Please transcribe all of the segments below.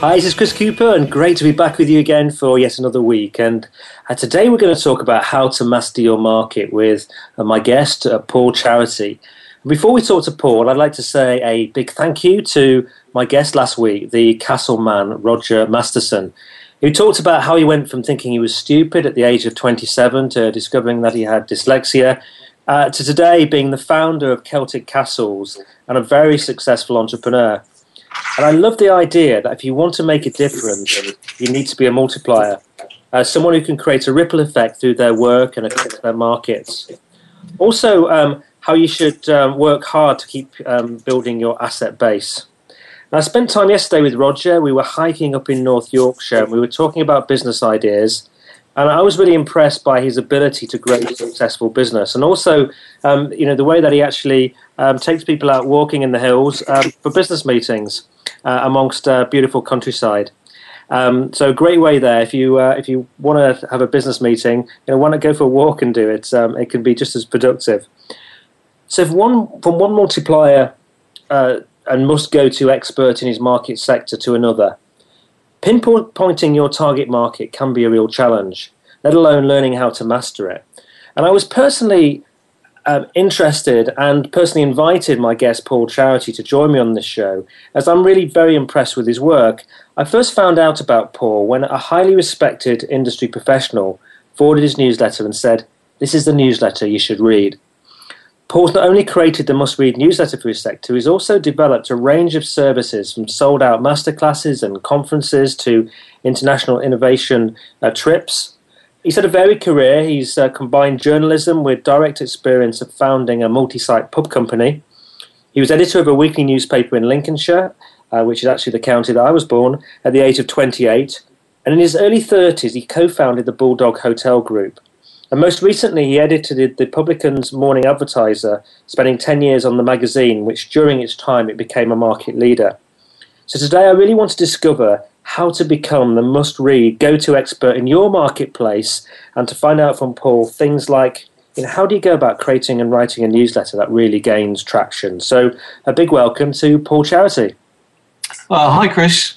Hi, this is Chris Cooper, and great to be back with you again for yet another week. And uh, today we're going to talk about how to master your market with uh, my guest, uh, Paul Charity. Before we talk to Paul, I'd like to say a big thank you to my guest last week, the Castle man, Roger Masterson, who talked about how he went from thinking he was stupid at the age of 27 to discovering that he had dyslexia, uh, to today being the founder of Celtic Castles and a very successful entrepreneur. And I love the idea that if you want to make a difference, you need to be a multiplier, uh, someone who can create a ripple effect through their work and affect their markets. Also, um, how you should um, work hard to keep um, building your asset base. And I spent time yesterday with Roger. We were hiking up in North Yorkshire and we were talking about business ideas. And I was really impressed by his ability to grow a successful business, and also, um, you know, the way that he actually um, takes people out walking in the hills um, for business meetings uh, amongst uh, beautiful countryside. Um, so, great way there. If you uh, if you want to have a business meeting, you know, want to go for a walk and do it. Um, it can be just as productive. So, if one from one multiplier uh, and must go to expert in his market sector to another, pinpointing your target market can be a real challenge. Let alone learning how to master it. And I was personally um, interested and personally invited my guest Paul Charity to join me on this show, as I'm really very impressed with his work. I first found out about Paul when a highly respected industry professional forwarded his newsletter and said, This is the newsletter you should read. Paul's not only created the must read newsletter for his sector, he's also developed a range of services from sold out masterclasses and conferences to international innovation uh, trips. He's had a varied career. He's uh, combined journalism with direct experience of founding a multi site pub company. He was editor of a weekly newspaper in Lincolnshire, uh, which is actually the county that I was born, at the age of 28. And in his early 30s, he co founded the Bulldog Hotel Group. And most recently, he edited the Publican's Morning Advertiser, spending 10 years on the magazine, which during its time it became a market leader. So today, I really want to discover how to become the must read, go to expert in your marketplace, and to find out from Paul things like you know, how do you go about creating and writing a newsletter that really gains traction? So, a big welcome to Paul Charity. Uh, hi, Chris.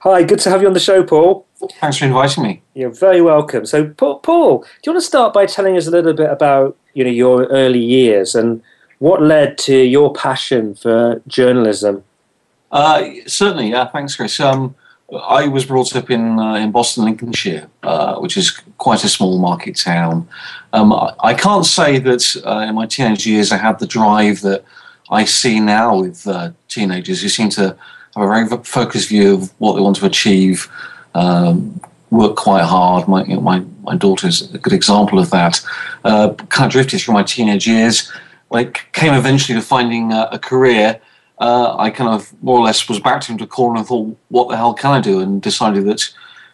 Hi, good to have you on the show, Paul. Thanks for inviting me. You're very welcome. So, Paul, do you want to start by telling us a little bit about you know your early years and what led to your passion for journalism? Uh, certainly, yeah. Thanks, Chris. Um, I was brought up in uh, in Boston, Lincolnshire, uh, which is quite a small market town. Um, I, I, can't say that uh, in my teenage years I had the drive that I see now with uh, teenagers who seem to have a very focused view of what they want to achieve um, work quite hard. My, you know, my, my daughter is a good example of that. Uh, kind of drifted through my teenage years. It came eventually to finding a career, uh, I kind of more or less was backed into a corner and thought, what the hell can I do? And decided that,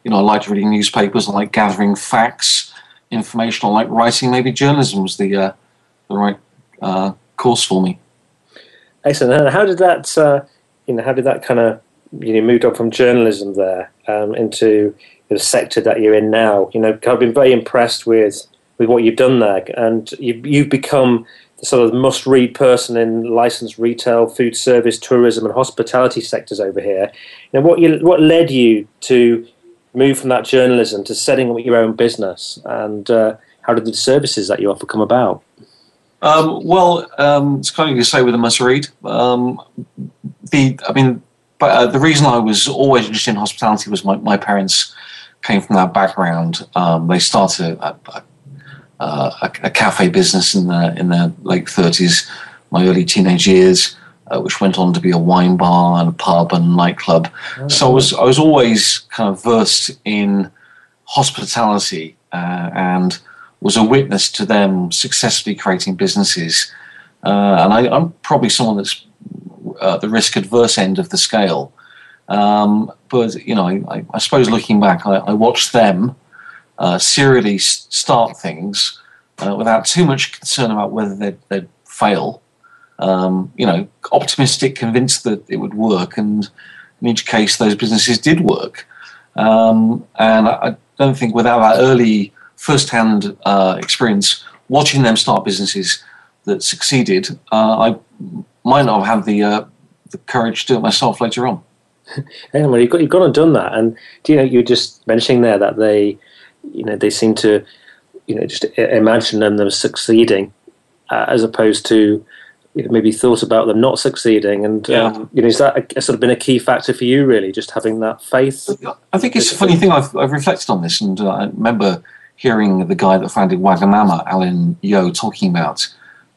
you know, I liked reading newspapers, I like gathering facts, information, I like writing. Maybe journalism was the, uh, the right uh, course for me. Excellent. And how did that, uh, you know, how did that kind of you know moved on from journalism there um, into the sector that you're in now. You know, I've been very impressed with with what you've done there, and you've, you've become the sort of must-read person in licensed retail, food service, tourism, and hospitality sectors over here. You know, what you what led you to move from that journalism to setting up your own business, and uh, how did the services that you offer come about? Um, well, um, it's kind of you say with a must read. Um, the, I mean, but uh, the reason I was always interested in hospitality was my, my parents came from that background. Um, they started a, a, a, a, cafe business in the in their late thirties, my early teenage years, uh, which went on to be a wine bar and a pub and nightclub. Oh, so I was I was always kind of versed in hospitality uh, and was a witness to them successfully creating businesses. Uh, and I, am probably someone that's uh, the risk adverse end of the scale. Um, but you know, I, I, suppose looking back, I, I watched them uh, serially start things uh, without too much concern about whether they'd, they'd fail. Um, you know, optimistic, convinced that it would work, and in each case, those businesses did work. Um, and I, I, don't think without that early first-hand uh, experience watching them start businesses that succeeded, uh, I might not have had the uh, the courage to do it myself later on. anyway, you've got you've gone and done that, and do you know you're just mentioning there that they, you know, they seem to, you know, just imagine them them succeeding, uh, as opposed to you know, maybe thought about them not succeeding, and yeah. um, you know, is that a, sort of been a key factor for you, really, just having that faith? I think it's a funny thing. I've, I've reflected on this, and uh, I remember hearing the guy that founded Wagamama, Alan Yau, talking about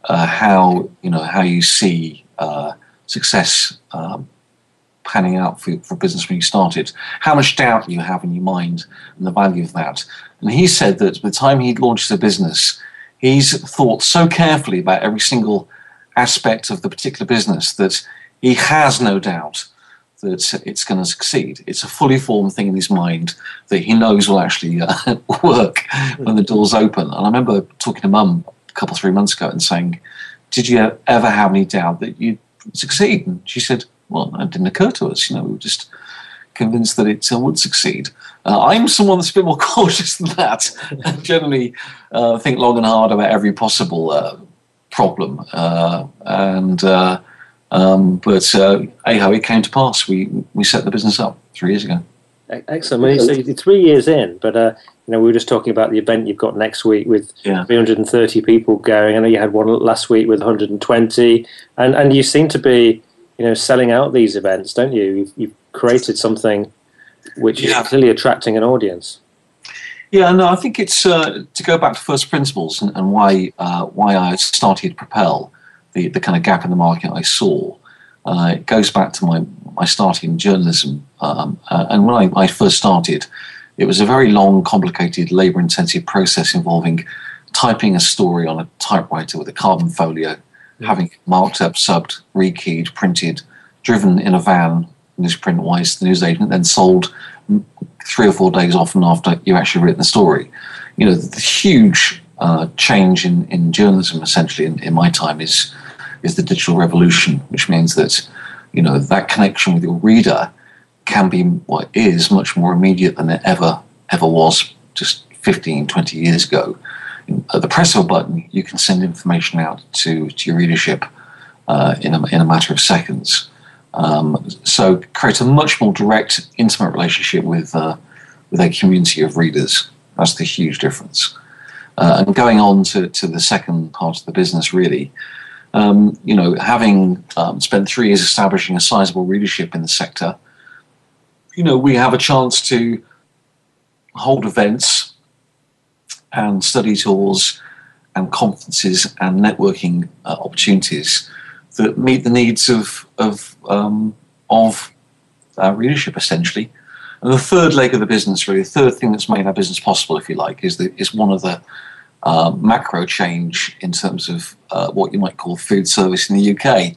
uh, how you know how you see uh, success um, panning out for, for business when you started, how much doubt you have in your mind and the value of that. And he said that by the time he launched the business, he's thought so carefully about every single aspect of the particular business that he has no doubt that it's going to succeed. It's a fully formed thing in his mind that he knows will actually uh, work when the doors open. And I remember talking to mum a couple, three months ago and saying, Did you ever have any doubt that you'd succeed? And she said, Well, that didn't occur to us. You know, we were just convinced that it uh, would succeed. Uh, I'm someone that's a bit more cautious than that and generally uh, think long and hard about every possible uh, problem. Uh, and um, but uh, anyhow, it came to pass. We we set the business up three years ago. Excellent. so you're three years in, but uh, you know we were just talking about the event you've got next week with yeah. 330 people going. I know you had one last week with 120, and and you seem to be you know selling out these events, don't you? You've, you've created something which yeah. is clearly attracting an audience. Yeah, no, I think it's uh, to go back to first principles and, and why uh, why I started Propel the, the kind of gap in the market I saw. Uh, it goes back to my, my starting journalism. Um, uh, and when I, I, first started, it was a very long, complicated, labor intensive process involving typing a story on a typewriter with a carbon folio, mm. having marked up, subbed, rekeyed, printed, driven in a van, newsprint wise, the newsagent, then sold three or four days often after you actually written the story. You know, the huge uh, change in, in journalism essentially in, in my time is is the digital revolution, which means that you know that connection with your reader can be what what is much more immediate than it ever ever was just 15, 20 years ago. At the press of a button, you can send information out to, to your readership uh, in, a, in a matter of seconds. Um, so create a much more direct, intimate relationship with uh, with a community of readers. That's the huge difference. Uh, and going on to, to the second part of the business, really, um, you know, having um, spent three years establishing a sizable readership in the sector, you know, we have a chance to hold events and study tours and conferences and networking uh, opportunities that meet the needs of of um, of our readership essentially. And the third leg of the business, really, the third thing that's made our business possible, if you like, is is one of the uh, macro change in terms of uh, what you might call food service in the UK.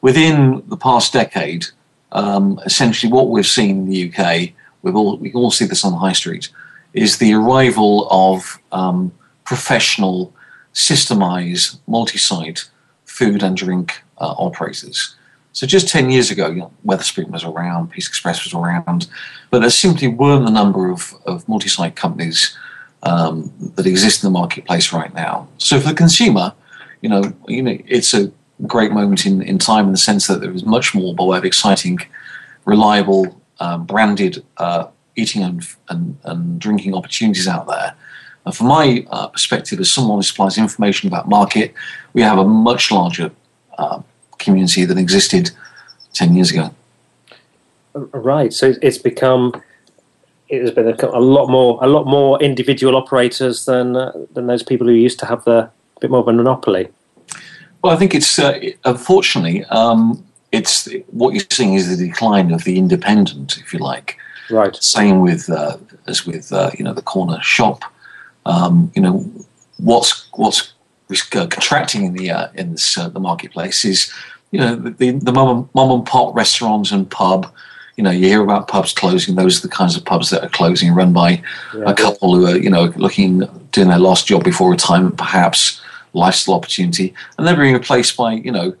Within the past decade, um, essentially what we've seen in the UK, we've all, we all see this on the high street, is the arrival of um, professional, systemized, multi site food and drink uh, operators. So just 10 years ago, you know, Wetherspoon was around, Pizza Express was around, but there simply weren't the number of, of multi-site companies um, that exist in the marketplace right now. So for the consumer, you know, you know, it's a great moment in, in time in the sense that there was much more by way of exciting, reliable, um, branded uh, eating and, and, and, drinking opportunities out there. And from my uh, perspective, as someone who supplies information about market, we have a much larger uh, community than existed 10 years ago. Right. So it's become it has been a, a, lot more a lot more individual operators than uh, than those people who used to have the bit more of a monopoly. Well, I think it's uh, unfortunately um, it's what you're seeing is the decline of the independent, if you like. Right. Same with uh, as with uh, you know the corner shop. Um, you know what's what's contracting in the uh, in this, uh, the marketplace is you know the the mom, mom and pop restaurants and pub you know, you hear about pubs closing. Those are the kinds of pubs that are closing, run by yeah. a couple who are, you know, looking doing their last job before retirement, perhaps lifestyle opportunity, and they're being replaced by, you know,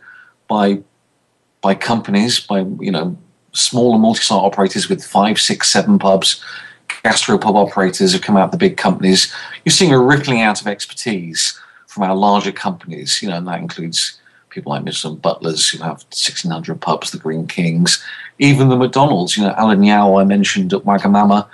by by companies, by you know, smaller multi-site operators with five, six, seven pubs, gastro pub operators have come out the big companies. You're seeing a rippling out of expertise from our larger companies, you know, and that includes people like Mitchells & Butlers who have 1,600 pubs, the Greene Kings, even the McDonald's. You know, Alan Yau, I mentioned at Wagamama,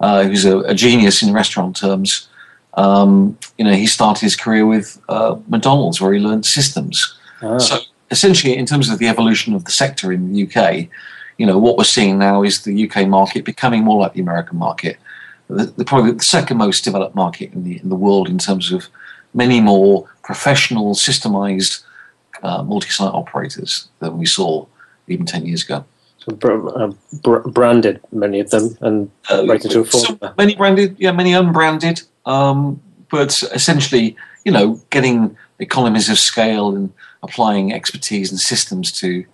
uh, who's a, a, genius in restaurant terms. Um, you know, he started his career with uh, McDonald's, where he learned systems. Oh. So essentially, in terms of the evolution of the sector in the UK, you know, what we're seeing now is the UK market becoming more like the American market. The, the, probably the second most developed market in the in the world in terms of many more professional, systemized uh, multi-site operators than we saw even ten years ago. Uh, branded many of them and uh, rated to a so many branded, yeah, many unbranded, um, but essentially, you know, getting economies of scale and applying expertise and systems to,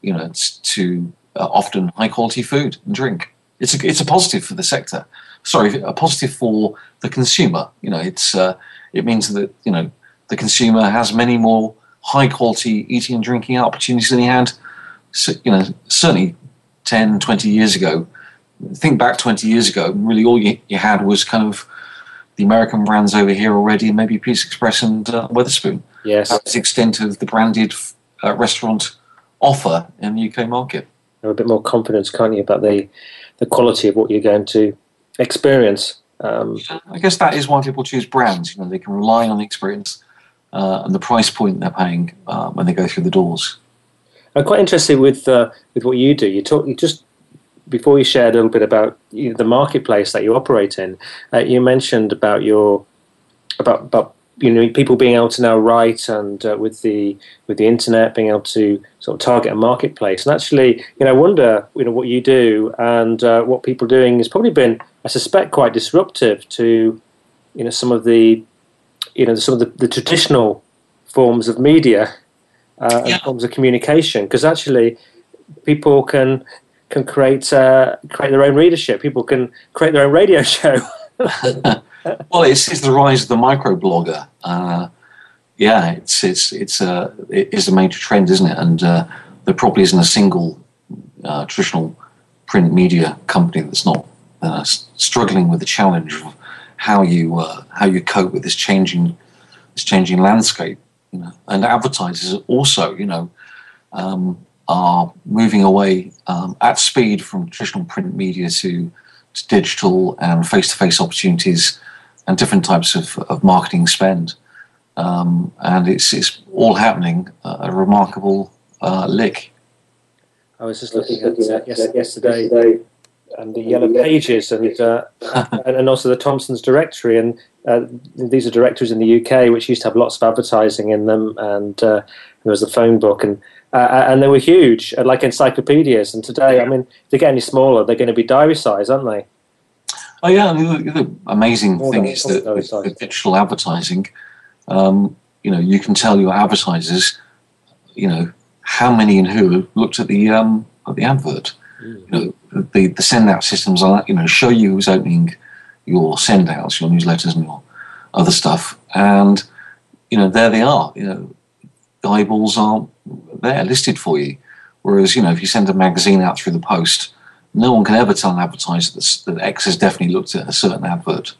you know, to uh, often high quality food and drink. It's a, it's a positive for the sector. Sorry, a positive for the consumer. You know, it's uh, it means that you know the consumer has many more high quality eating and drinking opportunities than he had you know, certainly 10, 20 years ago, think back 20 years ago, really all you, you had was kind of the American brands over here already, maybe Pizza Express and uh, Wetherspoon. Yes. That's the extent of the branded uh, restaurant offer in the UK market. Have a bit more confidence, can't you, about the, the quality of what you're going to experience. Um, I guess that is why people choose brands. You know, they can rely on the experience uh, and the price point they're paying uh, when they go through the doors. I'm quite interested with uh, with what you do. You talk you just before you shared a little bit about you know, the marketplace that you operate in. Uh, you mentioned about your about about you know people being able to now write and uh, with the with the internet being able to sort of target a marketplace. And actually, you know, I wonder you know what you do and uh, what people are doing has probably been, I suspect, quite disruptive to you know some of the you know some of the, the traditional forms of media uh, yeah. forms of communication because actually people can can create uh, create their own readership. People can create their own radio show. well, it's, it's the rise of the microblogger. Uh, yeah, it's it's it's a uh, it is a major trend, isn't it? And uh, there probably isn't a single uh, traditional print media company that's not uh, struggling with the challenge of how you uh, how you cope with this changing this changing landscape you know, and advertisers also, you know, um, are moving away um, at speed from traditional print media to, to digital and face-to-face opportunities and different types of, of marketing spend. Um, and it's, it's all happening at a remarkable uh, lick. I was just looking at uh, yesterday, yesterday and the yellow pages and uh, and also the Thomson's directory. And uh, these are directories in the UK which used to have lots of advertising in them. And uh, there was a phone book. And uh, and they were huge uh, like encyclopedias. And today I mean if they get any smaller they're going to be diary size aren't they? Oh yeah. I the, the amazing More thing is that with, with, digital advertising. Um, you know you can tell your advertisers you know how many and who looked at the um, at the advert. Mm. you know the, the send out systems are you know show you who's opening your send outs, your newsletters, and your other stuff. And you know, there they are. You know, eyeballs are there listed for you. Whereas, you know, if you send a magazine out through the post, no one can ever tell an advertiser that, that X has definitely looked at a certain advert.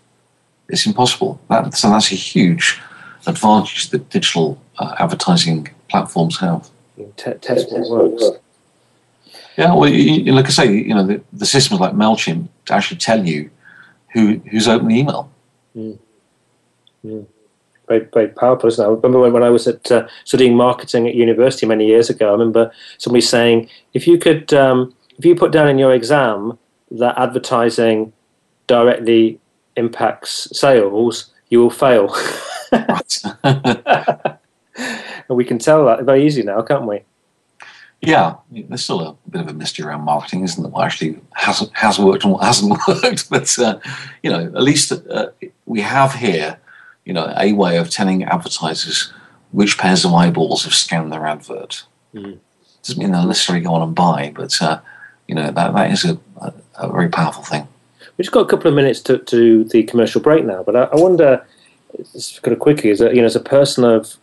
It's impossible. That, so that's a huge advantage that digital uh, advertising platforms have. test what works. Yeah, well, you, like I say, you know, the, the systems like Mailchimp actually tell you who who's opened the email. Mm. Mm. Very, very powerful, isn't it? I remember when, when I was at uh, studying marketing at university many years ago. I remember somebody saying, if you could, um, if you put down in your exam that advertising directly impacts sales, you will fail. and we can tell that very easy now, can't we? Yeah, there's still a bit of a mystery around marketing, isn't there? What actually has has worked and what hasn't worked. But uh, you know, at least uh, we have here, you know, a way of telling advertisers which pairs of eyeballs have scanned their advert. Mm. Doesn't mean they'll necessarily go on and buy, but uh, you know that that is a, a, a, very powerful thing. We've just got a couple of minutes to, to the commercial break now, but I, I wonder, just kind of quickly, as a you know, as a person of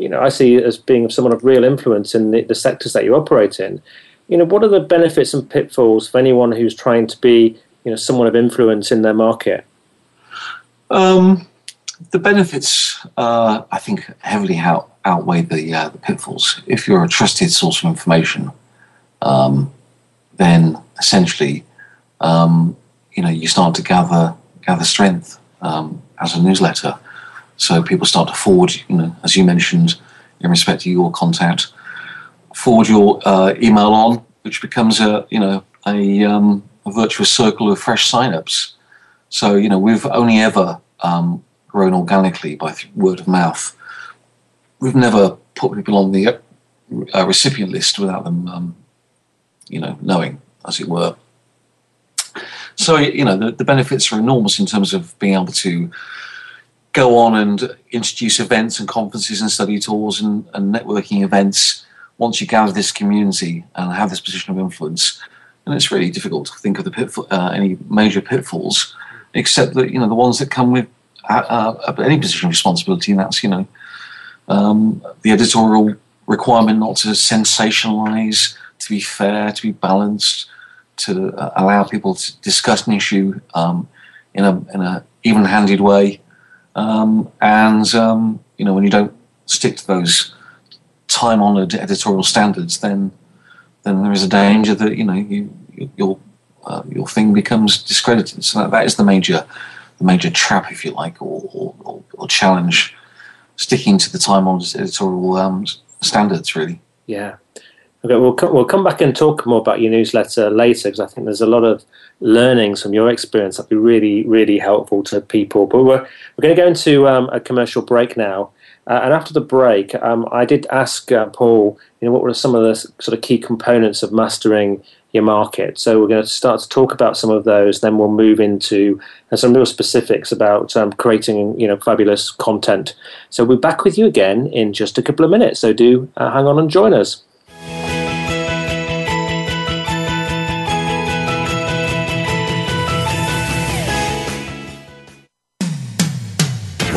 you know, I see as being someone of real influence in the, the sectors that you operate in. You know, what are the benefits and pitfalls for anyone who's trying to be, you know, someone of influence in their market? Um, the benefits, uh, I think, heavily out, outweigh the, uh, the pitfalls. If you're a trusted source of information, um, then essentially, um, you know, you start to gather gather strength um, as a newsletter. So people start to forward, you know, as you mentioned, in respect to your contact, forward your uh, email on, which becomes a, you know, a, um, a, virtuous circle of fresh signups. So, you know, we've only ever um, grown organically by word of mouth. We've never put people on the uh, recipient list without them, um, you know, knowing, as it were. So, you know, the, the benefits are enormous in terms of being able to go on and introduce events and conferences and study tours and, and networking events once you gather this community and have this position of influence. And it's really difficult to think of the pitfall, uh, any major pitfalls, except that you know the ones that come with uh, uh, any position of responsibility, and that's you know um, the editorial requirement not to sensationalize, to be fair, to be balanced, to uh, allow people to discuss an issue um, in a in a even-handed way, um, and um, you know when you don't stick to those time-honored editorial standards, then then there is a danger that you know you, your uh, your thing becomes discredited. So that, that is the major the major trap, if you like, or, or, or challenge sticking to the time-honored editorial um, standards. Really. Yeah. Okay, we'll come, we'll come back and talk more about your newsletter later because I think there's a lot of learnings from your experience that'd be really, really helpful to people. But we're, we're going to go into um, a commercial break now. Uh, and after the break, um, I did ask uh, Paul, you know, what were some of the sort of key components of mastering your market. So we're going to start to talk about some of those. Then we'll move into uh, some real specifics about um, creating, you know, fabulous content. So we'll be back with you again in just a couple of minutes. So do uh, hang on and join us.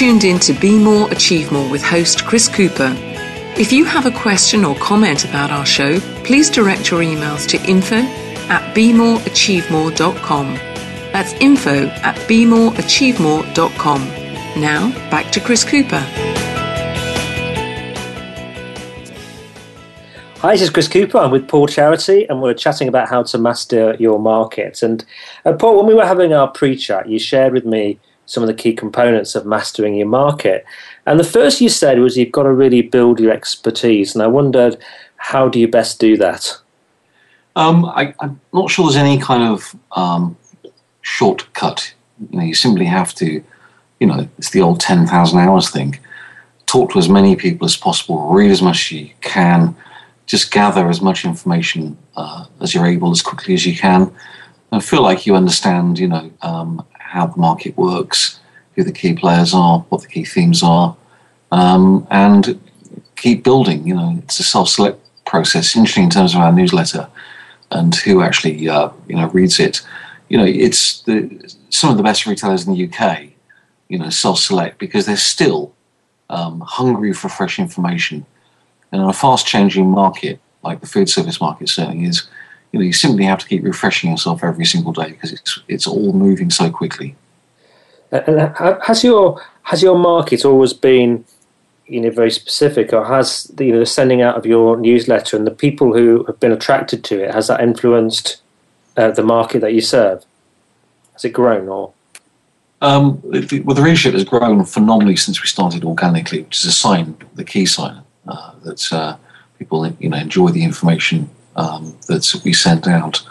Tuned in to Be More, Achieve More with host Chris Cooper. If you have a question or comment about our show, please direct your emails to info at bemoreachievemore.com. That's info at bemoreachievemore.com. Now, back to Chris Cooper. Hi, this is Chris Cooper. I'm with Paul Charity, and we're chatting about how to master your market. And uh, Paul, when we were having our pre-chat, you shared with me some of the key components of mastering your market. And the first you said was you've got to really build your expertise. And I wondered, how do you best do that? Um, I, am not sure there's any kind of um, shortcut. You know, you simply have to, you know, it's the old 10,000 hours thing. Talk to as many people as possible, read as much as you can, just gather as much information uh, as you're able as quickly as you can. And feel like you understand, you know, um, how the market works, who the key players are, what the key themes are, um, and keep building. You know, it's a self-select process. Interesting in terms of our newsletter and who actually uh, you know reads it. You know, it's the, some of the best retailers in the UK. You know, self-select because they're still um, hungry for fresh information, and in a fast-changing market like the food service market certainly is you know you simply have to keep refreshing yourself every single day because it's it's all moving so quickly. And has your has your market always been you know very specific, or has the, you know the sending out of your newsletter and the people who have been attracted to it has that influenced uh, the market that you serve? Has it grown or? Um, well, the readership has grown phenomenally since we started organically, which is a sign, the key sign uh, that uh, people you know enjoy the information um, that we sent out.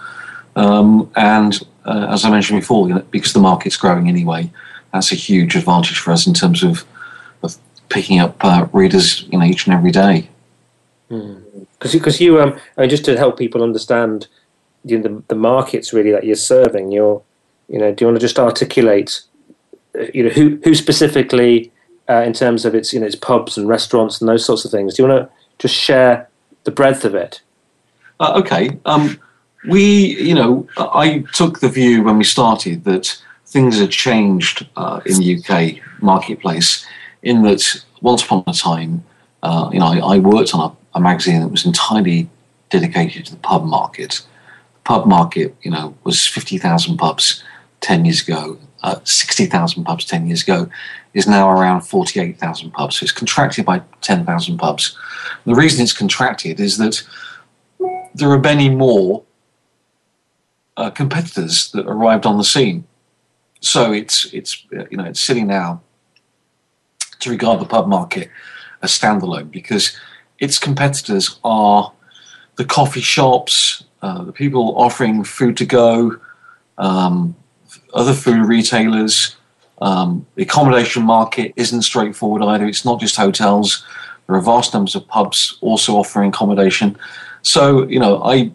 Um, and uh, as I mentioned before, you know, because the market's growing anyway, that's a huge advantage for us in terms of, of picking up uh, readers you know, each and every day. Because mm. you, um, I mean, just to help people understand you know, the, the markets really that you're serving, you're, you know, do you want to just articulate, uh, you know, who, who specifically, uh, in terms of its, you know, its pubs and restaurants and those sorts of things? Do you want to just share the breadth of it? Uh, okay. Um, we, you know, I took the view when we started that things had changed uh, in the UK marketplace. In that, once upon a time, uh, you know, I, I worked on a, a, magazine that was entirely dedicated to the pub market. The pub market, you know, was fifty thousand pubs ten years ago. Uh, sixty thousand pubs ten years ago is now around forty-eight thousand pubs. So it's contracted by ten thousand pubs. The reason it's contracted is that there are many more uh, competitors that arrived on the scene. So it's it's you know it's silly now to regard the pub market as standalone because its competitors are the coffee shops, uh, the people offering food to go, um, other food retailers. Um, the accommodation market isn't straightforward either. It's not just hotels. There are vast numbers of pubs also offering accommodation. So, you know, I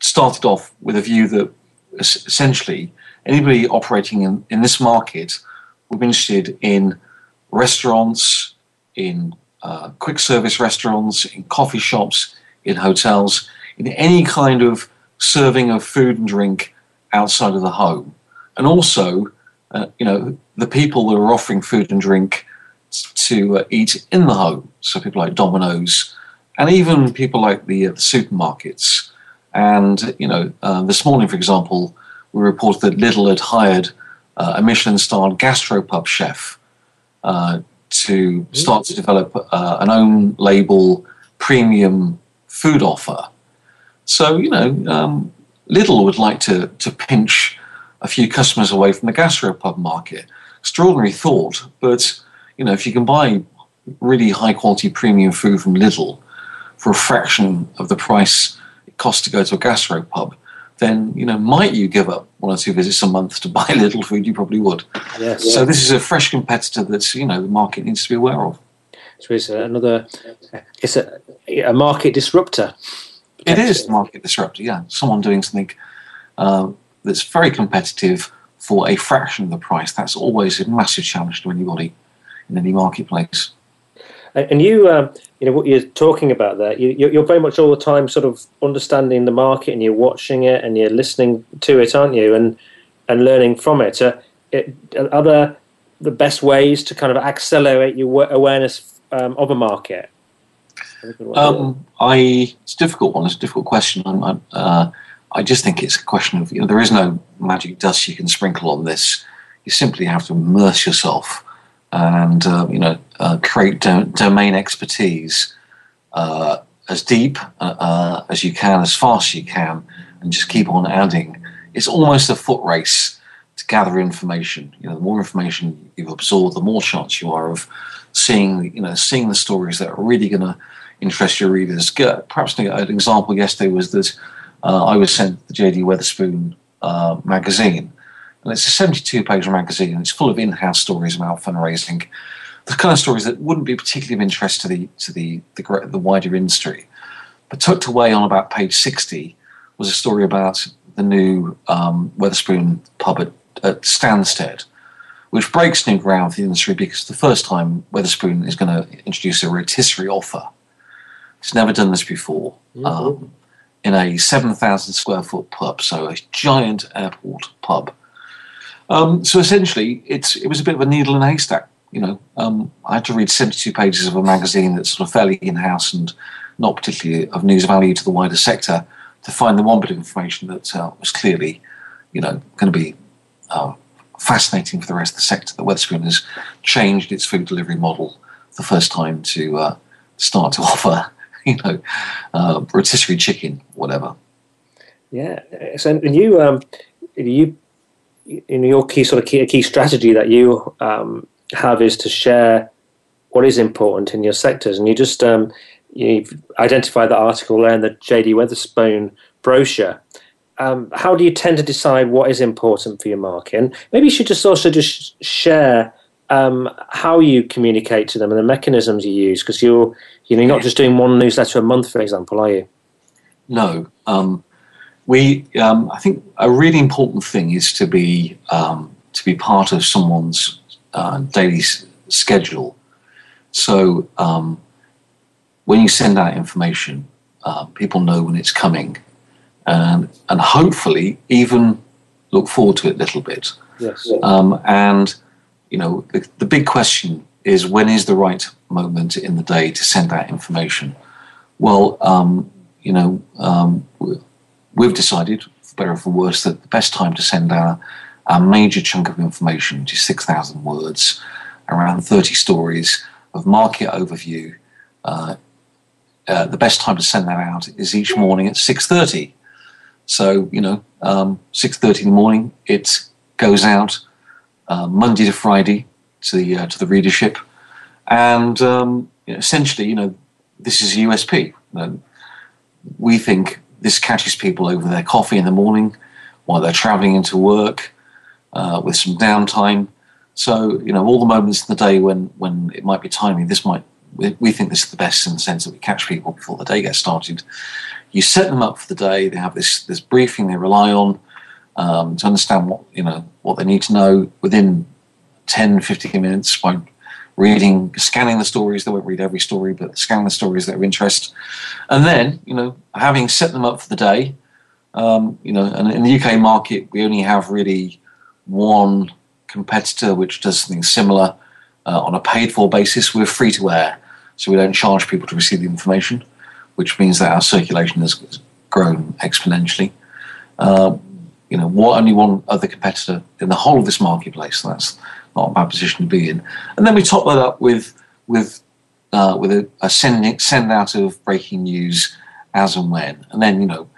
started off with a view that essentially anybody operating in, in this market would be interested in restaurants, in uh, quick service restaurants, in coffee shops, in hotels, in any kind of serving of food and drink outside of the home. And also, uh, you know, the people that are offering food and drink to uh, eat in the home. So people like Domino's, and even people like the, uh, the supermarkets. And you know, uh, this morning, for example, we reported that Lidl had hired uh, a Michelin-starred gastropub chef uh, to start to develop uh, an own label premium food offer. So you know, um, Lidl would like to to pinch a few customers away from the gastropub market. Extraordinary thought, but you know, if you can buy really high quality premium food from Lidl for a fraction of the price it costs to go to a gastro pub, then you know might you give up one or two visits a month to buy Lidl food? You probably would. Yes. So this is a fresh competitor that you know the market needs to be aware of. So it's another. It's a, a market disruptor. It is a market disruptor. Yeah, someone doing something uh, that's very competitive for a fraction of the price. That's always a massive challenge to anybody in any marketplace. And you, um, you know, what you're talking about there, you, are very much all the time sort of understanding the market, and you're watching it, and you're listening to it, aren't you, and and learning from it. Uh, it are there the best ways to kind of accelerate your awareness um, of a market? Um, I it's a difficult one. It's a difficult question. I, uh, I just think it's a question of you know there is no magic dust you can sprinkle on this. You simply have to immerse yourself and uh, you know uh, create do- domain expertise uh, as deep uh, as you can, as fast as you can, and just keep on adding. It's almost a foot race to gather information. You know, the more information you've absorbed, the more chance you are of seeing you know seeing the stories that are really going to interest your readers. Perhaps an example yesterday was that uh, I was sent the JD Wetherspoon uh, magazine, and it's a 72 page magazine, and it's full of in house stories about fundraising, the kind of stories that wouldn't be particularly of interest to the, to the, the, the wider industry. But tucked away on about page 60 was a story about the new um, Wetherspoon pub at, at Stansted, which breaks new ground for the industry because the first time Wetherspoon is going to introduce a rotisserie offer. It's never done this before. Mm-hmm. Um, in a 7,000 square foot pub, so a giant airport pub. Um, so essentially, it's it was a bit of a needle in a haystack. You know, um, I had to read 72 pages of a magazine that's sort of fairly in house and not particularly of news value to the wider sector to find the one bit of information that uh, was clearly, you know, going to be uh, fascinating for the rest of the sector. That Wetherspoon has changed its food delivery model the first time to uh, start to offer you know, uh, rotisserie chicken, whatever. Yeah, so and you, um, you, in your key sort of key, key strategy that you um, have is to share what is important in your sectors, and you just um, you've identified the article there in the JD Wetherspoon brochure. Um, how do you tend to decide what is important for your market? And maybe you should just also just share um, how you communicate to them and the mechanisms you use because you're you know you're not just doing one newsletter a month, for example, are you? No, um, we. Um, I think a really important thing is to be um, to be part of someone's uh, daily s- schedule. So um, when you send out information, uh, people know when it's coming, and and hopefully even look forward to it a little bit. Yes. Um, and you know, the, the big question is when is the right moment in the day to send that information? Well, um, you know, um, we've decided, for better or for worse, that the best time to send our, our major chunk of information, which is 6,000 words, around 30 stories of market overview, uh, uh, the best time to send that out is each morning at 6.30. So, you know, um, 6.30 in the morning, it goes out uh, Monday to Friday to the uh, to the readership, and um, essentially, you know, this is a USP. we think this catches people over their coffee in the morning while they're travelling into work uh, with some downtime. So you know, all the moments in the day when when it might be timely, this might we, we think this is the best in the sense that we catch people before the day gets started. You set them up for the day. They have this this briefing they rely on um, to understand what you know what they need to know within 10, 15 minutes by reading, scanning the stories. They won't read every story, but scan the stories that are of interest, and then you know having set them up for the day. Um, you know, and in the UK market, we only have really one competitor which does something similar uh, on a paid for basis. We're free to air, so we don't charge people to receive the information, which means that our circulation has grown exponentially. Uh, you know, what only one other competitor in the whole of this marketplace. That's not a bad position to be in. And then we top that up with with uh, with a, a send send out of breaking news as and when, and then you know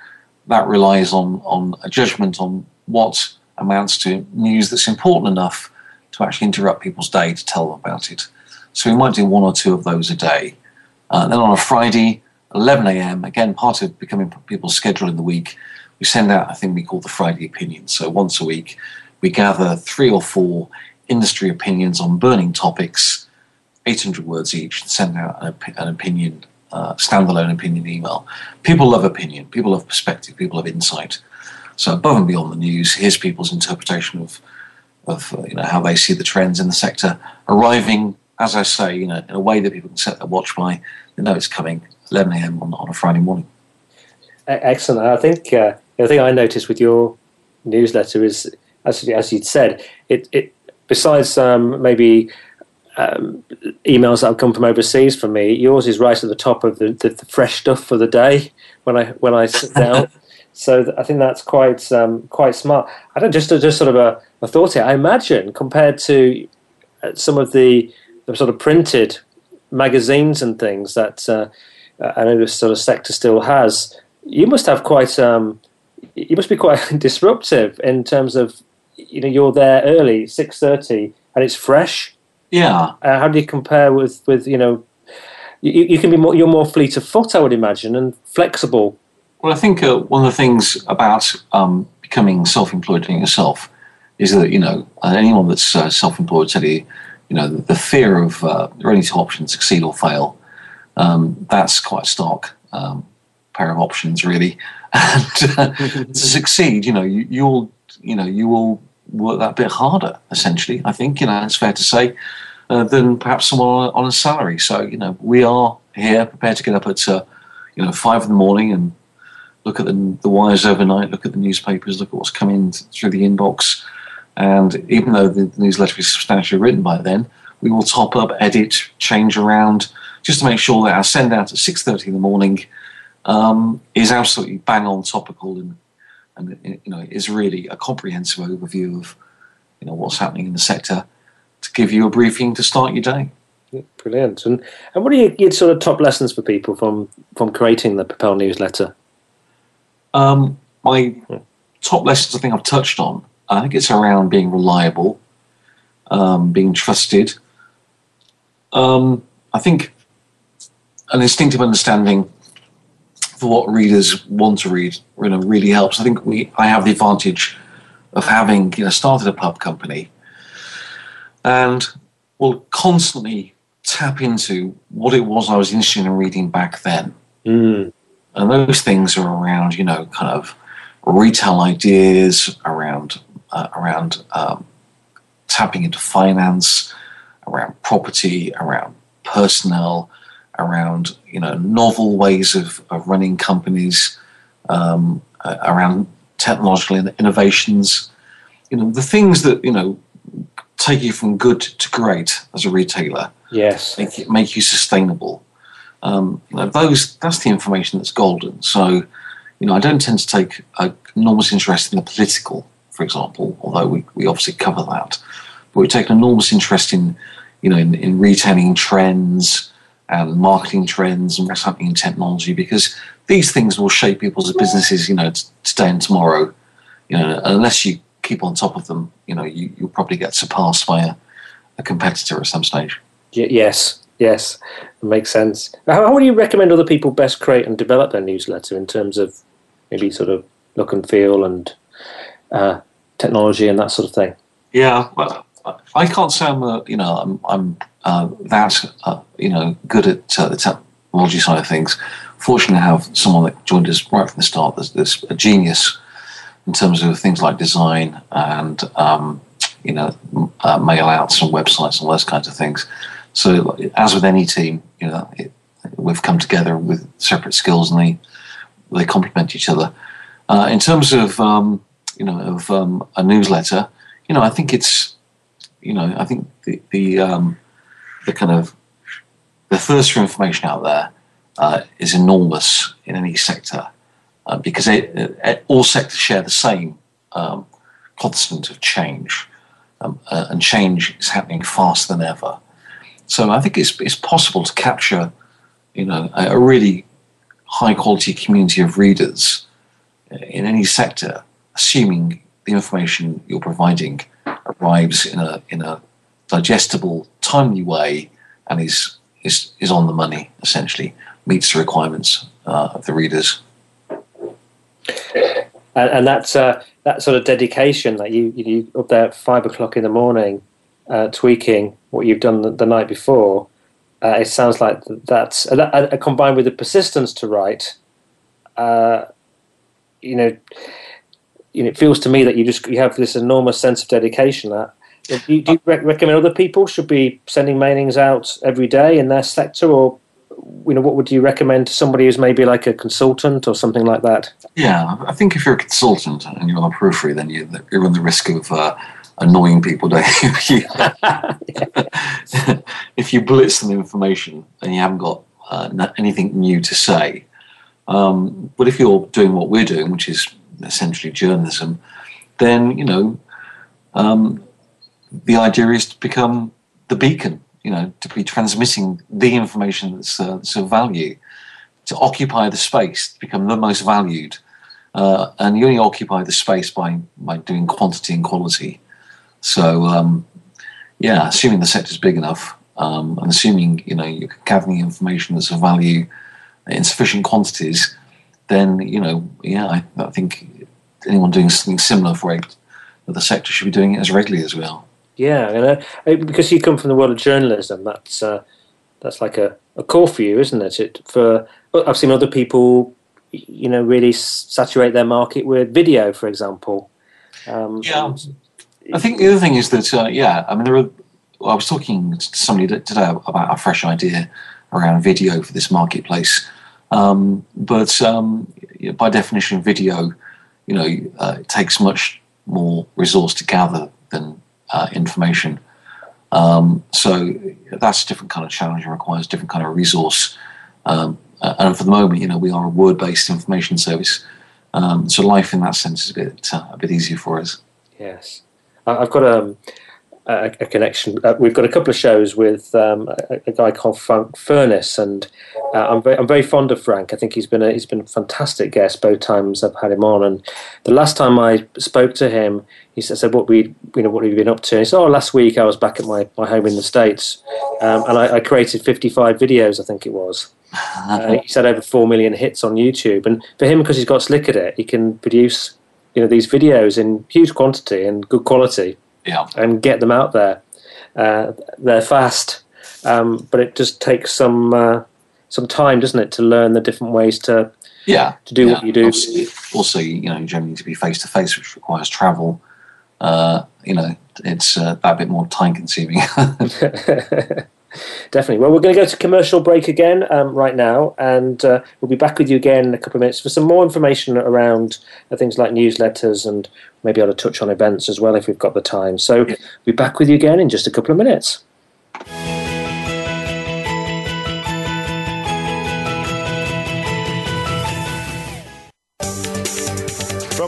that relies on on a judgment on what amounts to news that's important enough to actually interrupt people's day to tell them about it. So we might do one or two of those a day. Uh, then on a Friday, 11 a.m. Again, part of becoming people's schedule in the week we send out a thing we call the Friday Opinion. So once a week, we gather three or four industry opinions on burning topics, 800 words each, and send out an, an opinion, uh, standalone opinion email. People love opinion, people love perspective, people love insight. So above and beyond the news, here's people's interpretation of, of uh, you know, how they see the trends in the sector, arriving, as I say, you know, in a way that people can set their watch by. They know it's coming 11 a.m. On, on a Friday morning. Excellent. I think uh, the thing I noticed with your newsletter is, as as you'd said, it it besides um, maybe um, emails that have come from overseas for me, yours is right at the top of the, the, the fresh stuff for the day when I when I sit down. so th- I think that's quite um, quite smart. I don't just just sort of a, a thought here. I imagine compared to uh, some of the, the sort of printed magazines and things that uh, I know this sort of sector still has, you must have quite um, you must be quite disruptive in terms of you know you're there early six thirty and it's fresh. Yeah. Uh, how do you compare with with you know? You, you can be more. You're more fleet of foot, I would imagine, and flexible. Well, I think uh, one of the things about um, becoming self-employed doing yourself is that you know uh, anyone that's uh, self-employed tell you, you know, the, the fear of uh, there are only two options: succeed or fail. Um, that's quite a stark um, pair of options, really. And uh, to succeed, you know, you, you'll you know you will work that bit harder. Essentially, I think you know it's fair to say uh, than perhaps someone on a salary. So you know we are here prepared to get up at uh, you know five in the morning and look at the, the wires overnight, look at the newspapers, look at what's coming through the inbox. And even though the, the newsletter is substantially written by then, we will top up, edit, change around, just to make sure that our send out at six thirty in the morning um, is absolutely bang on topical and and you know is really a comprehensive overview of you know what's happening in the sector to give you a briefing to start your day. Brilliant. And and what are your, your sort of top lessons for people from from creating the Propel newsletter? Um, my top lessons, I think I've touched on. I think it's around being reliable, um, being trusted. Um, I think an instinctive understanding for what readers want to read you know, really helps. I think we I have the advantage of having you know started a pub company and will constantly tap into what it was I was interested in reading back then. Mm. And those things are around, you know, kind of retail ideas, around uh, around um, tapping into finance, around property, around personnel, around you know novel ways of, of running companies, um, uh, around technological innovations. You know the things that you know take you from good to great as a retailer. Yes, make it, make you sustainable. Um, you know, those that's the information that's golden. So, you know, I don't tend to take an enormous interest in the political, for example, although we, we obviously cover that. But we take an enormous interest in, you know, in, in retailing trends and marketing trends and what's happening in technology because these things will shape people's businesses, you know, t- today and tomorrow. You know, unless you keep on top of them, you know, you, you'll probably get surpassed by a, a competitor at some stage. Y- yes, yes, it makes sense. How, how would you recommend other people best create and develop their newsletter in terms of maybe sort of look and feel and uh, technology and that sort of thing? Yeah, well, I can't say I'm, a, you know, I'm, I'm uh, that, uh, you know, good at uh, the technology side of things. Fortunately, I have someone that joined us right from the start. There's, there's a genius in terms of things like design and, um, you know, uh, mail outs and websites and those kinds of things. So, as with any team, you know, it, we've come together with separate skills and they they complement each other. Uh, in terms of um, you know of um, a newsletter, you know, I think it's you know, I think the the, um, the kind of the thirst for information out there uh, is enormous in any sector uh, because it, it, all sectors share the same um, constant of change, um, uh, and change is happening faster than ever. So I think it's it's possible to capture, you know, a, a really high quality community of readers in any sector, assuming the information you're providing arrives in a in a digestible, timely way, and is is is on the money. Essentially, meets the requirements uh, of the readers. And, and that's uh, that sort of dedication that you you up there at five o'clock in the morning, uh, tweaking what you've done the, the night before. Uh, it sounds like that's that, combined with the persistence to write. Uh, you know, you know, it feels to me that you just you have this enormous sense of dedication. That do you, do you recommend other people should be sending mailings out every day in their sector, or you know, what would you recommend to somebody who's maybe like a consultant or something like that? Yeah, I think if you're a consultant and you're on the periphery, then you, you run the risk of uh, annoying people, don't you? if you blitz them information and you haven't got uh, anything new to say, um, but if you're doing what we're doing, which is essentially journalism, then you know um, the idea is to become the beacon. You know, to be transmitting the information that's, uh, that's of value, to occupy the space, to become the most valued. Uh, and you only occupy the space by by doing quantity and quality. So um, yeah, assuming the sector is big enough, um, and assuming you know you're gathering information that's of value in sufficient quantities, then you know yeah, I, I think anyone doing something similar for a, the sector should be doing it as regularly as well. Yeah, and uh, because you come from the world of journalism, that's uh, that's like a, a core for you, isn't it? it? For I've seen other people, you know, really saturate their market with video, for example. Um, yeah, I think the other thing is that uh, yeah, I mean, there are. Well, I was talking to somebody today about a fresh idea around video for this marketplace, um, but um, by definition, video, you know, uh, takes much more resource to gather than uh, information. Um, so that's a different kind of challenge and requires different kind of resource. Um, and for the moment, you know, we are a word-based information service, um, so life in that sense is a bit uh, a bit easier for us. Yes. I've got um, a, a connection. Uh, we've got a couple of shows with um, a, a, guy called Frank Furness, and uh, I'm, very, I'm very fond of Frank. I think he's been a, he's been a fantastic guest both times I've had him on. And the last time I spoke to him, he said, "What we you know what have you been up to?" And he said, "Oh, last week I was back at my, my home in the states, um, and I, I, created 55 videos. I think it was." Uh, he said over four million hits on YouTube, and for him, because he's got slick at it, he can produce you know these videos in huge quantity and good quality, yeah, and get them out there. Uh, they're fast, um, but it just takes some uh, some time, doesn't it, to learn the different ways to yeah to do yeah. what you do. also, you know, you generally need to be face to face, which requires travel. Uh, you know, it's uh, a bit more time consuming. Definitely. Well, we're going to go to commercial break again um, right now, and uh, we'll be back with you again in a couple of minutes for some more information around uh, things like newsletters and maybe able to touch on events as well if we've got the time. So, yeah. we'll be back with you again in just a couple of minutes.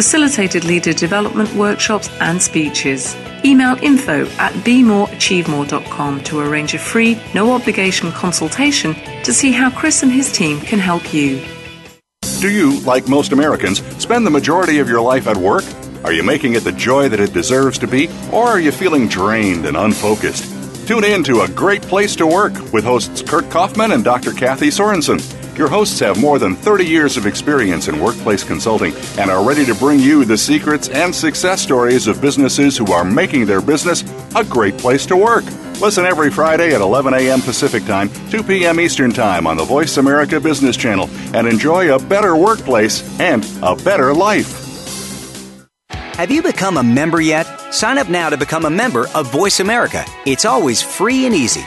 facilitated leader development workshops, and speeches. Email info at bemoreachievemore.com to arrange a free, no obligation consultation to see how Chris and his team can help you. Do you, like most Americans, spend the majority of your life at work? Are you making it the joy that it deserves to be, or are you feeling drained and unfocused? Tune in to A Great Place to Work with hosts Kurt Kaufman and Dr. Kathy Sorensen. Your hosts have more than 30 years of experience in workplace consulting and are ready to bring you the secrets and success stories of businesses who are making their business a great place to work. Listen every Friday at 11 a.m. Pacific Time, 2 p.m. Eastern Time on the Voice America Business Channel and enjoy a better workplace and a better life. Have you become a member yet? Sign up now to become a member of Voice America. It's always free and easy.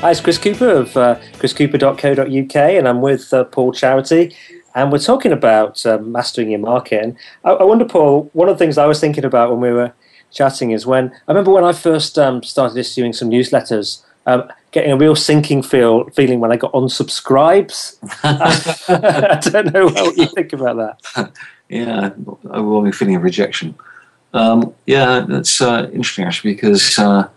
Hi, it's Chris Cooper of uh, chriscooper.co.uk, and I'm with uh, Paul Charity, and we're talking about uh, mastering your market. And I, I, wonder, Paul, one of the things I was thinking about when we were chatting is when I remember when I first um, started issuing some newsletters, um, getting a real sinking feel feeling when I got unsubscribes. I don't know what you think about that. yeah, overwhelming feeling of rejection. Um, yeah, that's uh, interesting actually because uh,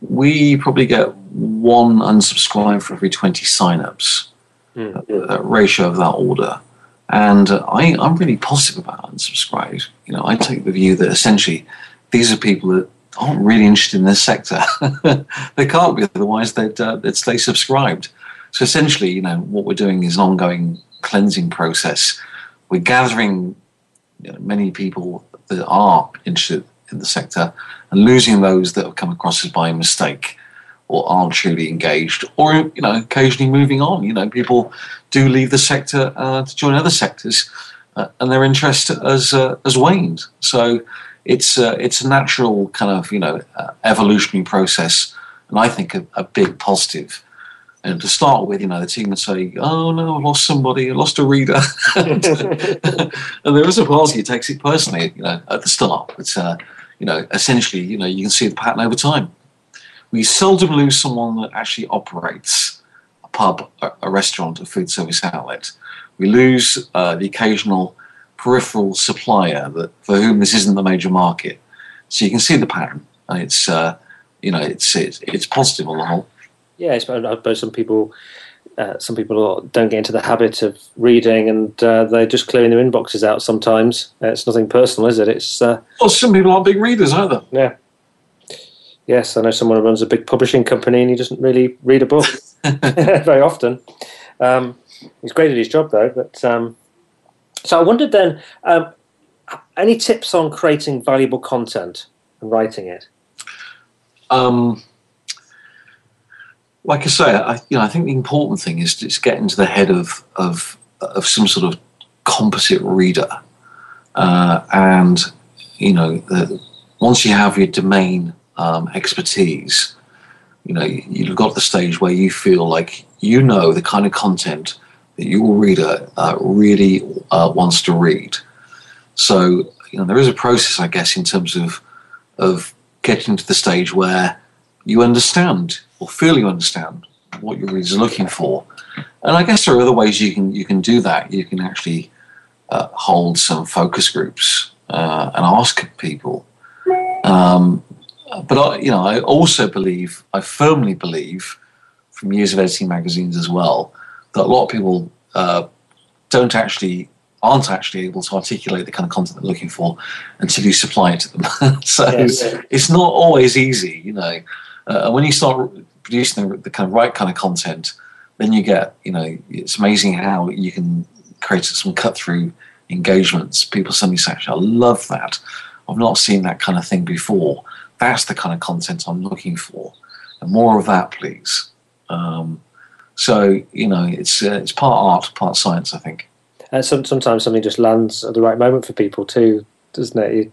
we probably get one unsubscribe for every 20 signups, mm. that ratio of that order. And I, I'm really positive about unsubscribes. You know, I take the view that essentially these are people that aren't really interested in this sector. they can't be, otherwise they'd, uh, they'd stay subscribed. So essentially, you know, what we're doing is an ongoing cleansing process. We're gathering you know, many people that are interested in the sector and losing those that have come across us by mistake or aren't truly engaged or you know occasionally moving on. You know people do leave the sector uh, to join other sectors uh, and their interest has uh, has waned. So it's uh, it's a natural kind of you know uh, evolutionary process and I think a, a, big positive. And to start with, you know, the team would say, "Oh no, I lost somebody, I lost a reader," and, there is a party who takes it personally, you know, at the start. But uh, you know, essentially, you know, you can see the pattern over time. We seldom lose someone that actually operates a pub, a, a restaurant, a food service outlet. We lose uh, the occasional peripheral supplier that for whom this isn't the major market. So you can see the pattern, and it's uh, you know it's, it's it's positive on the whole. Yeah, I suppose some people uh, some people don't get into the habit of reading and uh, they're just clearing their inboxes out sometimes. Uh, it's nothing personal, is it? It's uh, well, some people aren't big readers either. Yeah. Yes, I know someone who runs a big publishing company and he doesn't really read a book very often. Um, he's great at his job though. But um, so I wondered then, um, any tips on creating valuable content and writing it? Um, like I say, I, you know, I think the important thing is to get into the head of of of some sort of composite reader, uh, and you know, the, once you have your domain um, expertise, you know, you've got the stage where you feel like you know the kind of content that your reader uh, really uh, wants to read. So, you know, there is a process, I guess, in terms of of getting to the stage where you understand or feel you understand what your readers are looking for. And I guess there are other ways you can you can do that. You can actually uh, hold some focus groups uh, and ask people. Um, but I, you know, I also believe, I firmly believe, from years of editing magazines as well, that a lot of people uh, don't actually aren't actually able to articulate the kind of content they're looking for until you supply it to them. so yes. it's not always easy, you know. Uh, when you start producing the, the, kind of right kind of content, then you get, you know, it's amazing how you can create some cut through engagements. People suddenly say, I love that. I've not seen that kind of thing before. That's the kind of content I'm looking for. And more of that, please. Um, so, you know, it's, uh, it's part art, part science, I think. And some, sometimes something just lands at the right moment for people too, doesn't it? it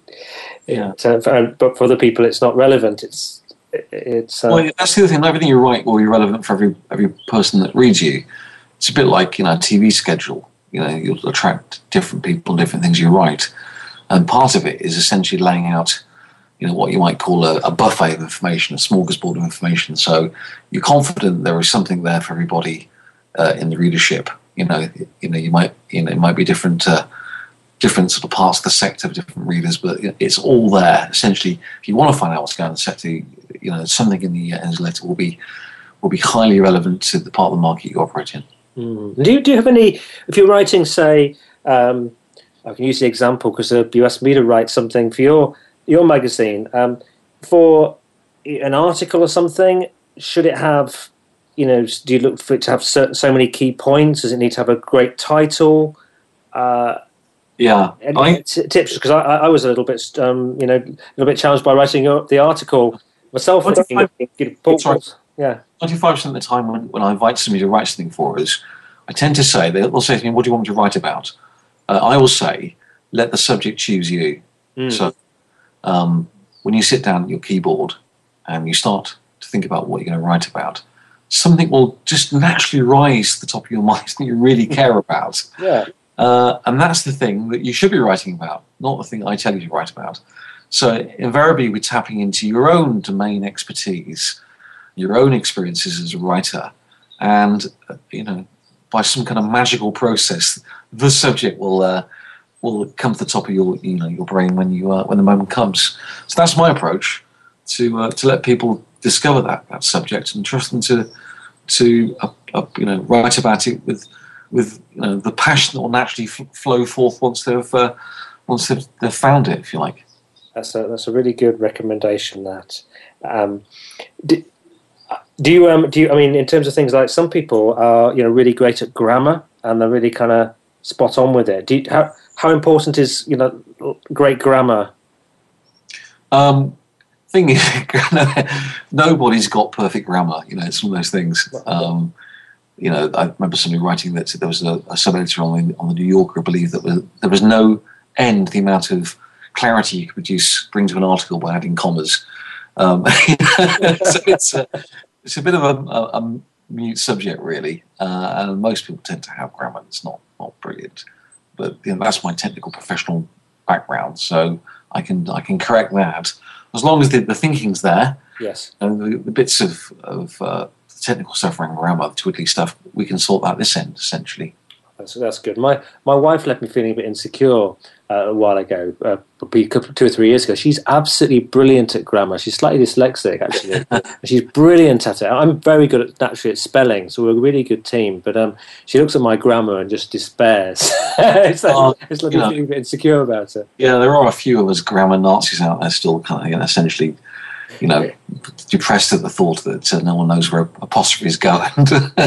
yeah. It, uh, but for other people, it's not relevant. It's it's uh, well, that's the other thing. Everything you write will be relevant for every every person that reads you. It's a bit like you know a TV schedule. You know, you'll attract different people, different things you write, and part of it is essentially laying out, you know, what you might call a, a buffet of information, a smorgasbord of information. So you're confident there is something there for everybody uh, in the readership. You know, you know, you might, you know, it might be different. Uh, different sort of parts of the sector different readers, but it's all there. Essentially, if you want to find out what's going on in the sector, you know, something in the newsletter will be will be highly relevant to the part of the market you operate in. Mm. Do you do you have any? If you're writing, say, um, I can use the example because uh, you asked me to write something for your your magazine um, for an article or something. Should it have, you know, do you look for it to have certain, so many key points? Does it need to have a great title? Uh, yeah, I, tips because I, I, was a little bit, um, you know, a little bit challenged by writing the article myself. 25, yeah, twenty-five percent of the time when, when I invite somebody to write something for us, I tend to say they'll say to me, "What do you want me to write about?" Uh, I will say, "Let the subject choose you." Mm. So, um, when you sit down at your keyboard and you start to think about what you're going to write about, something will just naturally rise to the top of your mind that you really care about. Yeah. Uh, and that's the thing that you should be writing about, not the thing I tell you to write about. So invariably, we're tapping into your own domain expertise, your own experiences as a writer, and uh, you know, by some kind of magical process, the subject will uh, will come to the top of your you know your brain when you uh, when the moment comes. So that's my approach to uh, to let people discover that that subject and trust them to to uh, you know write about it with with you know, the passion that will naturally f- flow forth once they've uh, once they've, they've, found it, if you like. That's a that's a really good recommendation. That um, do, do you um do you I mean in terms of things like some people are you know really great at grammar and they're really kind of spot on with it. Do you, how how important is you know great grammar? Um, thing is, nobody's got perfect grammar. You know, it's one of those things. Um, you know, I remember somebody writing that there was a, a sub editor on the, on the New Yorker who believed that was, there was no end the amount of clarity you could produce, bring to an article by adding commas. Um, so it's a, it's a bit of a, a, a mute subject, really, uh, and most people tend to have grammar that's not not brilliant. But you know, that's my technical professional background, so I can I can correct that as long as the, the thinking's there. Yes. And the, the bits of of uh, technical stuff around grammar, the twiddly stuff, we can sort that this end essentially. That's, that's good. My my wife left me feeling a bit insecure uh, a while ago, uh, two or three years ago. She's absolutely brilliant at grammar. She's slightly dyslexic, actually. she's brilliant at it. I'm very good at naturally at spelling, so we're a really good team. But um, she looks at my grammar and just despairs. it's like, uh, it's like feeling a bit insecure about it. Yeah, there are a few of us grammar Nazis out there still, kind of, you know, essentially you know, depressed at the thought that uh, no one knows where apostrophe is going.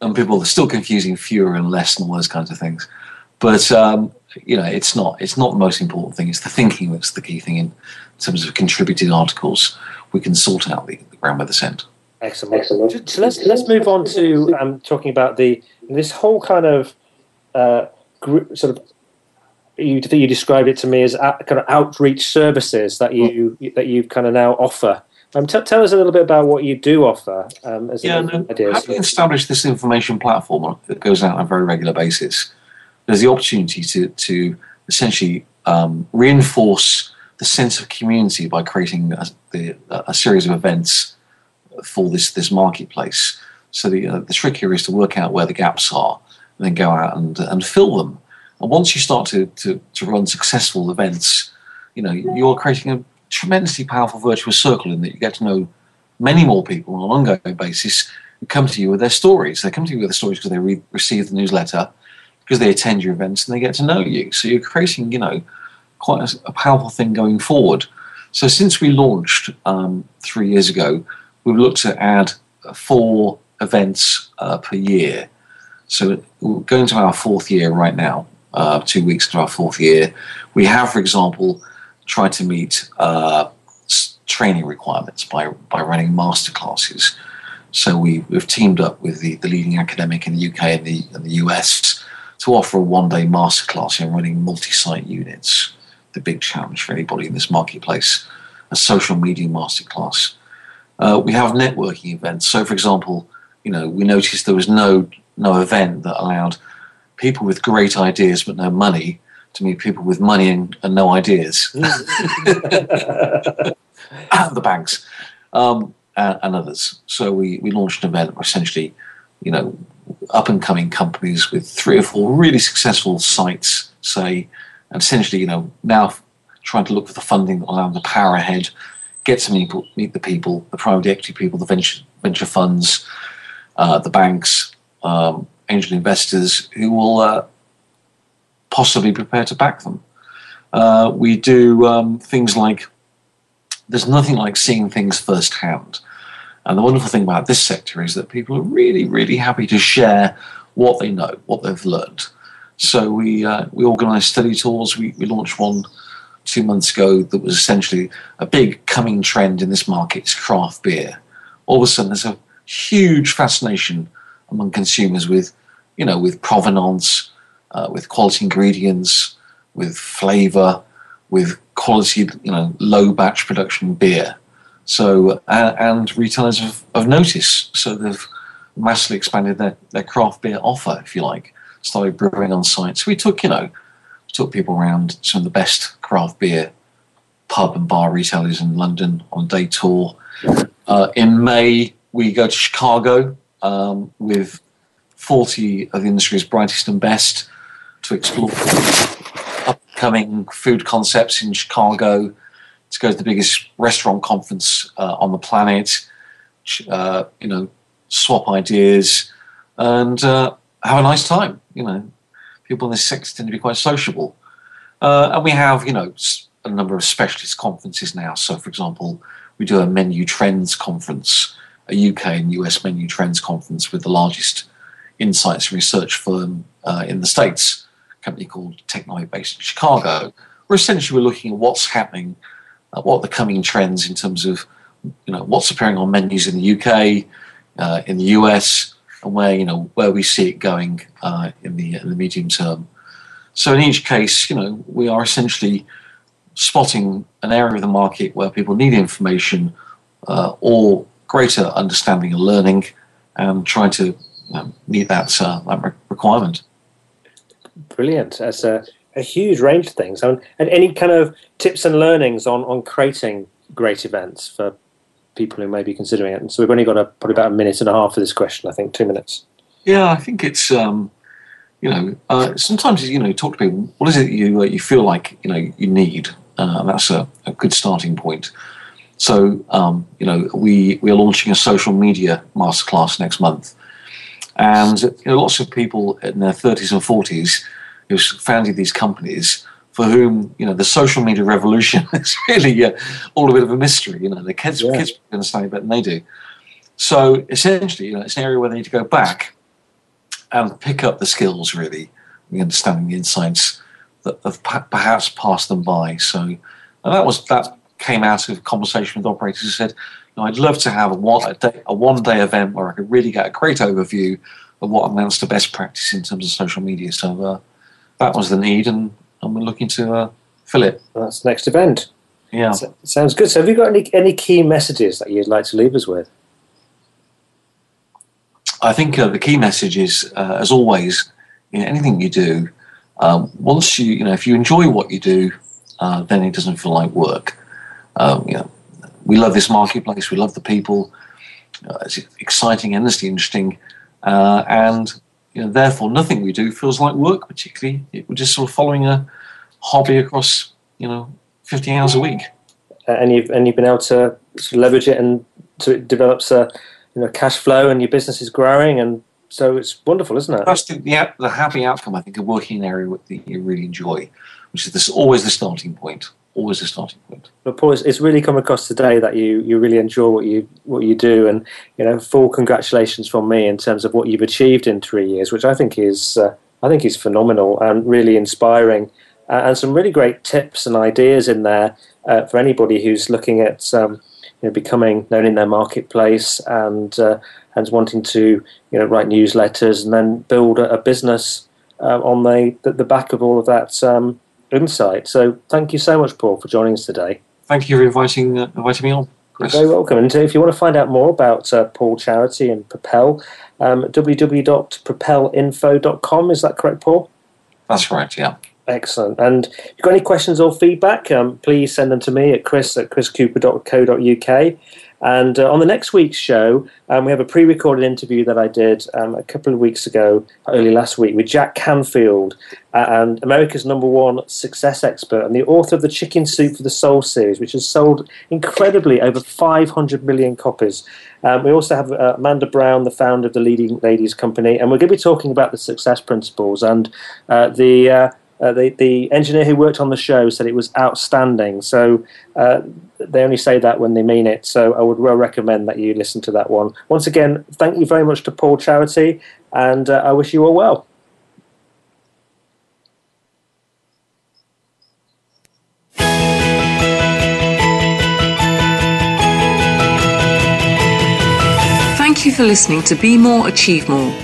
and people are still confusing fewer and less and all those kinds of things. But um, you know, it's not it's not the most important thing. It's the thinking that's the key thing in terms of contributing articles. We can sort out the, the grammar descent. Excellent. Excellent. So let's let's move on to um, talking about the this whole kind of uh, group, sort of you you described it to me as kind of outreach services that you that you kind of now offer. Um, t- tell us a little bit about what you do offer. Um, as yeah, no, having established this information platform that goes out on a very regular basis, there's the opportunity to to essentially um, reinforce the sense of community by creating a, the, a series of events for this this marketplace. So the uh, the trick here is to work out where the gaps are, and then go out and and fill them and once you start to, to, to run successful events, you know, you're creating a tremendously powerful virtuous circle in that you get to know many more people on an ongoing basis who come to you with their stories. They come to you with their stories because they re- receive the newsletter, because they attend your events and they get to know you. So you're creating, you know, quite a, a powerful thing going forward. So since we launched um, three years ago, we've looked to add four events uh, per year. So we're going to our fourth year right now uh, two weeks into our fourth year. We have, for example, tried to meet uh, training requirements by, by running masterclasses. So we, we've teamed up with the, the leading academic in the UK and the, and the US to offer a one day masterclass in running multi site units. The big challenge for anybody in this marketplace, a social media masterclass. Uh, we have networking events. So, for example, you know, we noticed there was no no event that allowed people with great ideas but no money to meet people with money and, and no ideas. the banks um, and, and, others. So we, we launched an event where essentially, you know, up and coming companies with three or four really successful sites, say, and essentially, you know, now trying to look for the funding that will allow them to power ahead, get to meet, meet the people, the private equity people, the venture venture funds, uh, the banks, um, angel investors who will uh, possibly prepare to back them. Uh, we do um, things like there's nothing like seeing things firsthand. And the wonderful thing about this sector is that people are really, really happy to share what they know, what they've learned. So we uh, we organise study tours. We, we launched one two months ago that was essentially a big coming trend in this market is craft beer. All of a sudden, there's a huge fascination among consumers with, you know, with provenance, uh, with quality ingredients, with flavour, with quality, you know, low batch production beer. So and retailers have, have noticed, so they've massively expanded their, their craft beer offer, if you like, started brewing on site. So we took, you know, took people around some of the best craft beer pub and bar retailers in London on a day tour. Uh, in May, we go to Chicago um, with 40 of the industry's brightest and best to explore upcoming food concepts in Chicago, to go to the biggest restaurant conference uh, on the planet, uh, you know, swap ideas, and uh, have a nice time. You know, people in this sector tend to be quite sociable. Uh, and we have, you know, a number of specialist conferences now. So, for example, we do a menu trends conference, a UK and US menu trends conference with the largest insights research firm uh, in the States, a company called Technomic based in Chicago, where essentially we're looking at what's happening, uh, what are the coming trends in terms of you know what's appearing on menus in the UK, uh, in the US, and where you know where we see it going uh, in the in the medium term. So in each case, you know, we are essentially spotting an area of the market where people need information uh, or greater understanding and learning, and trying to know, meet that uh, that requirement. Brilliant. That's a, a huge range of things. and any kind of tips and learnings on on creating great events for people who may be considering it. And so we've only got a, probably about a minute and a half for this question. I think two minutes. Yeah, I think it's um, you know uh, sometimes you know talk to people. What is it you uh, you feel like you know you need? Uh, that's a, a, good starting point. So um, you know we we are launching a social media masterclass next month, and you know, lots of people in their thirties and forties who've founded these companies for whom you know the social media revolution is really uh, all a bit of a mystery. You know, the kids yeah. kids understand it better than they do. So essentially, you know, it's an area where they need to go back and pick up the skills, really, the understanding the insights that have perhaps passed them by. So and that was that came out of a conversation with operators who said, you know, I'd love to have a one a, day, a one day event where I could really get a great overview of what amounts to best practice in terms of social media. So uh, that was the need, and and we're looking to uh, fill it. That's the next event. Yeah, so, sounds good. So, have you got any any key messages that you'd like to leave us with? I think uh, the key message is, uh, as always, in anything you do, um, once you you know if you enjoy what you do, uh, then it doesn't feel like work. Um, you know, we love this marketplace. We love the people. Uh, it's exciting, endlessly interesting, uh, and you know, therefore, nothing we do feels like work. Particularly, we're just sort of following a hobby across you know 50 hours a week. and you've and you've been able to sort of leverage it and so it develops a you know cash flow and your business is growing and so it's wonderful, isn't it? That's the, the, the happy outcome, I think, of working in an area that you really enjoy, which is this, always the starting point always a starting point. But Paul, it's, really come across today that you, you really enjoy what you what you do, and you know, full congratulations from me in terms of what you've achieved in three years, which I think is uh, I think is phenomenal and really inspiring, uh, and some really great tips and ideas in there uh, for anybody who's looking at um, you know, becoming known in their marketplace and uh, and wanting to you know write newsletters and then build a, a business uh, on the, the, the back of all of that. Um, insight. So thank you so much, Paul, for joining us today. Thank you for inviting uh, inviting me on. Chris. You're very welcome. And if you want to find out more about uh, Paul Charity and Propel, um, www.propelinfo.com. Is that correct, Paul? That's right, yeah. Excellent. And if you've got any questions or feedback, um, please send them to me at chris at chriscooper.co.uk. And uh, on the next week's show, um, we have a pre recorded interview that I did um, a couple of weeks ago, early last week, with Jack Canfield, uh, and America's number one success expert and the author of the Chicken Soup for the Soul series, which has sold incredibly over 500 million copies. Um, we also have uh, Amanda Brown, the founder of the Leading Ladies Company, and we're going to be talking about the success principles and uh, the uh, uh, the, the engineer who worked on the show said it was outstanding. So uh, they only say that when they mean it. So I would well recommend that you listen to that one. Once again, thank you very much to Paul Charity, and uh, I wish you all well. Thank you for listening to Be More, Achieve More